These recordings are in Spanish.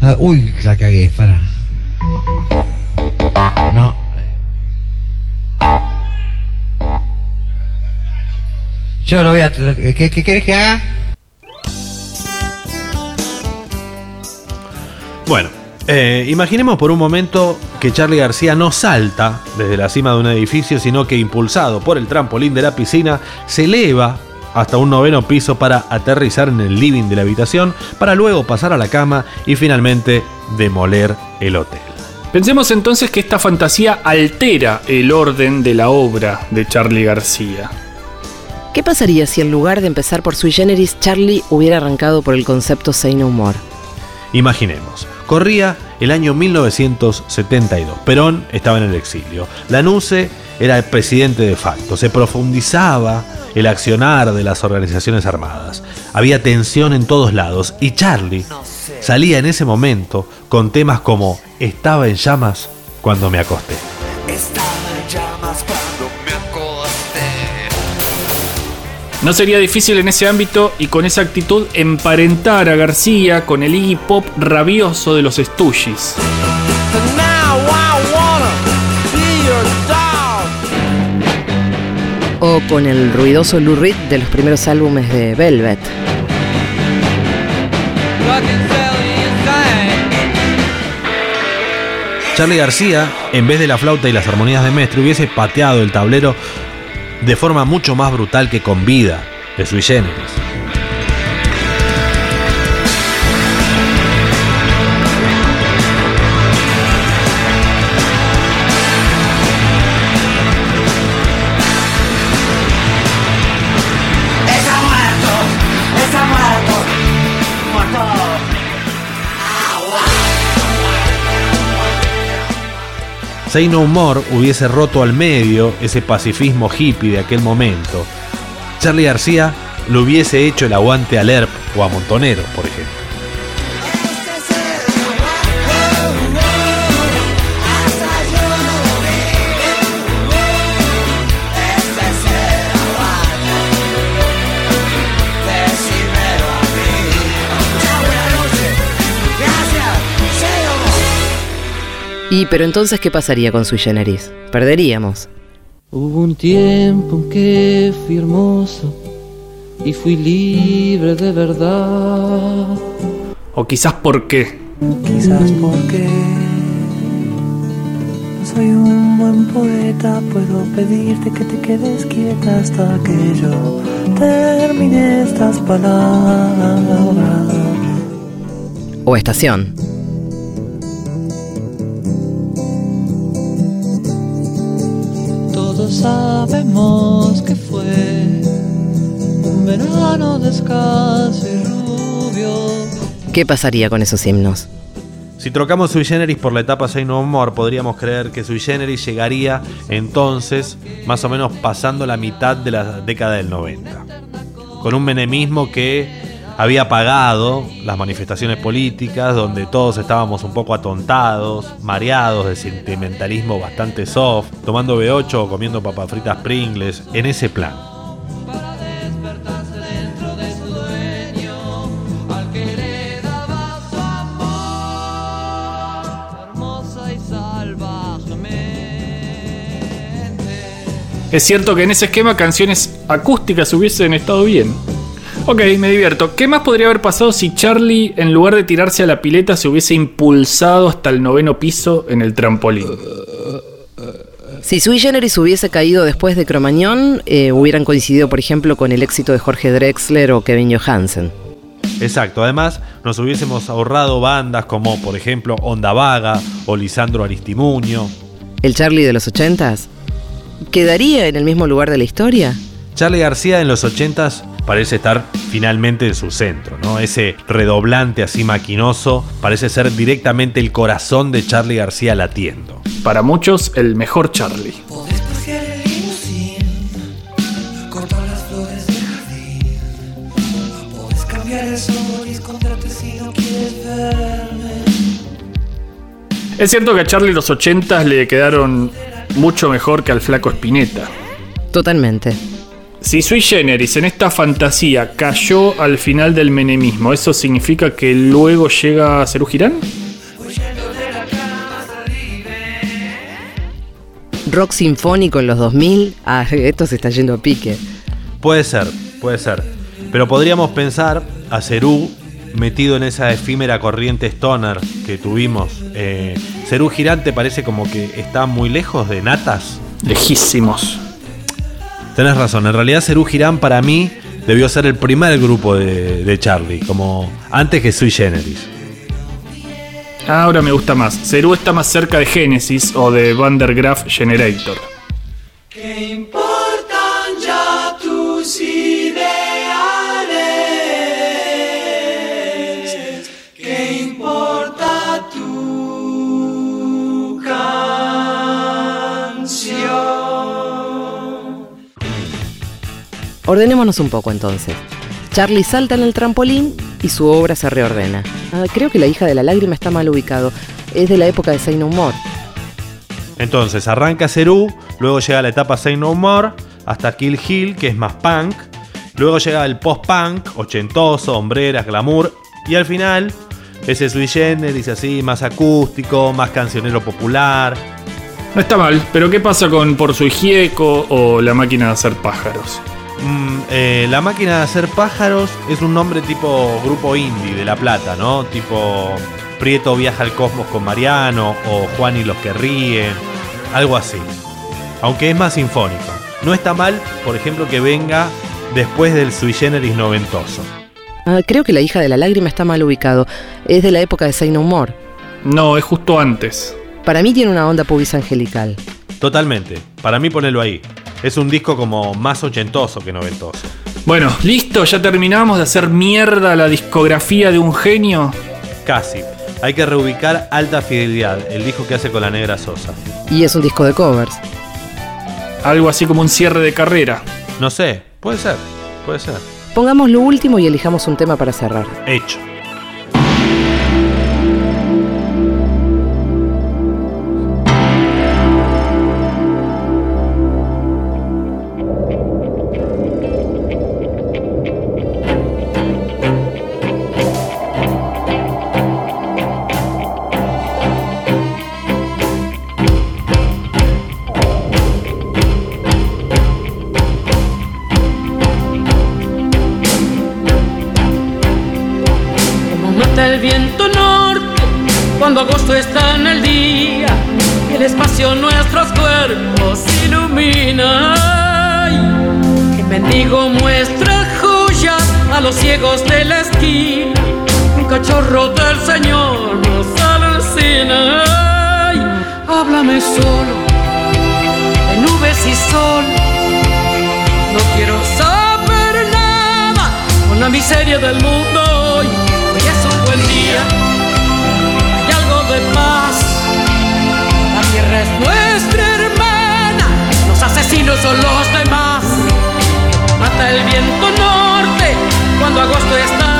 Ah, uy, la cagué, para. No. Yo lo voy a... ¿Qué, qué querés que haga? Bueno, eh, imaginemos por un momento que Charlie García no salta desde la cima de un edificio, sino que impulsado por el trampolín de la piscina, se eleva hasta un noveno piso para aterrizar en el living de la habitación, para luego pasar a la cama y finalmente demoler el hotel. Pensemos entonces que esta fantasía altera el orden de la obra de Charlie García. ¿Qué pasaría si en lugar de empezar por sui generis, Charlie hubiera arrancado por el concepto Say No More? Imaginemos, corría el año 1972, Perón estaba en el exilio, Lanusse era el presidente de facto, se profundizaba el accionar de las organizaciones armadas, había tensión en todos lados y Charlie salía en ese momento con temas como Estaba en llamas cuando me acosté. No sería difícil en ese ámbito y con esa actitud emparentar a García con el Iggy Pop rabioso de los Stooges. Con el ruidoso Lou Reed de los primeros álbumes de Velvet. Charlie García, en vez de la flauta y las armonías de Mestre, hubiese pateado el tablero de forma mucho más brutal que con vida de sui generis. Say No More hubiese roto al medio ese pacifismo hippie de aquel momento. Charlie García lo hubiese hecho el aguante a Lerp o a Montonero, por ejemplo. Y pero entonces, ¿qué pasaría con sui generis? Perderíamos. Hubo un tiempo en que fui hermoso y fui libre de verdad. O quizás por qué. Quizás porque no soy un buen poeta, puedo pedirte que te quedes quieta hasta que yo termine estas palabras. O estación. Sabemos que fue un verano descalzo y rubio. ¿Qué pasaría con esos himnos? Si trocamos Sui Generis por la etapa Say No More, podríamos creer que Sui Generis llegaría entonces más o menos pasando la mitad de la década del 90. Con un menemismo que había apagado las manifestaciones políticas, donde todos estábamos un poco atontados, mareados de sentimentalismo bastante soft, tomando B8 o comiendo papas fritas Pringles, en ese plan. Es cierto que en ese esquema canciones acústicas hubiesen estado bien. Ok, me divierto. ¿Qué más podría haber pasado si Charlie, en lugar de tirarse a la pileta, se hubiese impulsado hasta el noveno piso en el trampolín? Si Sui Generis hubiese caído después de Cromañón, eh, hubieran coincidido, por ejemplo, con el éxito de Jorge Drexler o Kevin Johansen. Exacto, además nos hubiésemos ahorrado bandas como por ejemplo Onda Vaga o Lisandro Aristimuño. ¿El Charlie de los ochentas? ¿Quedaría en el mismo lugar de la historia? Charlie García en los 80s parece estar finalmente en su centro, ¿no? Ese redoblante así maquinoso parece ser directamente el corazón de Charlie García latiendo. Para muchos, el mejor Charlie. Es cierto que a Charlie los 80 le quedaron mucho mejor que al flaco Spinetta. Totalmente. Si Sui Generis en esta fantasía cayó al final del menemismo, ¿eso significa que luego llega a Cerú Girán? Rock sinfónico en los 2000. Ah, esto se está yendo a pique. Puede ser, puede ser. Pero podríamos pensar a Cerú metido en esa efímera corriente stoner que tuvimos. Eh, Cerú Girante parece como que está muy lejos de Natas. Lejísimos. Tenés razón, en realidad Cerú Girán para mí debió ser el primer grupo de, de Charlie, como antes que Sui Generis. Ahora me gusta más. Cerú está más cerca de Genesis o de Van der Graaf Generator. ¿Qué Ordenémonos un poco entonces. Charlie salta en el trampolín y su obra se reordena. Ah, creo que la hija de la lágrima está mal ubicado. Es de la época de Say No More. Entonces arranca Cerú, luego llega la etapa Say No More, hasta Kill Hill, que es más punk. Luego llega el post-punk, ochentoso, hombreras, glamour. Y al final, ese sui generis así, más acústico, más cancionero popular. No está mal, pero ¿qué pasa con Por su Gieco o La máquina de hacer pájaros? Mm, eh, la máquina de hacer pájaros es un nombre tipo grupo indie de La Plata, ¿no? Tipo Prieto viaja al cosmos con Mariano o Juan y los que ríen, algo así. Aunque es más sinfónico. No está mal, por ejemplo, que venga después del sui generis noventoso. Ah, creo que la hija de la lágrima está mal ubicado. Es de la época de No More. No, es justo antes. Para mí tiene una onda pubis angelical. Totalmente. Para mí ponelo ahí. Es un disco como más ochentoso que noventoso. Bueno, listo, ya terminamos de hacer mierda la discografía de un genio. Casi. Hay que reubicar Alta Fidelidad, el disco que hace con la negra Sosa. Y es un disco de covers. Algo así como un cierre de carrera. No sé, puede ser, puede ser. Pongamos lo último y elijamos un tema para cerrar. Hecho. Agosto está en el día el espacio nuestros cuerpos ilumina. Que mendigo muestra joyas a los ciegos de la esquina. Un cachorro del Señor nos alucina. Háblame solo de nubes y sol. No quiero saber nada con la miseria del mundo. Asesinos son los demás. Mata el viento norte cuando agosto está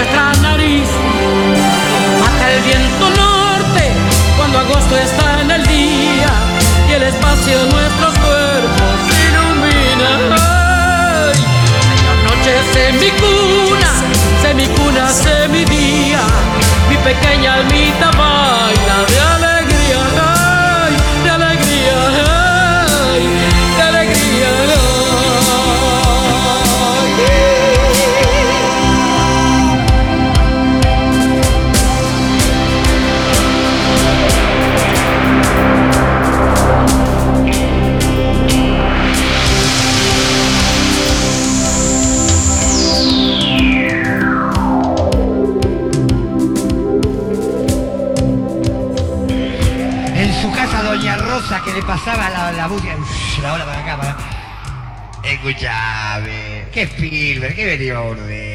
nuestra la, la la ola para acá, para Escuchame, qué Spielberg, qué venía a volver.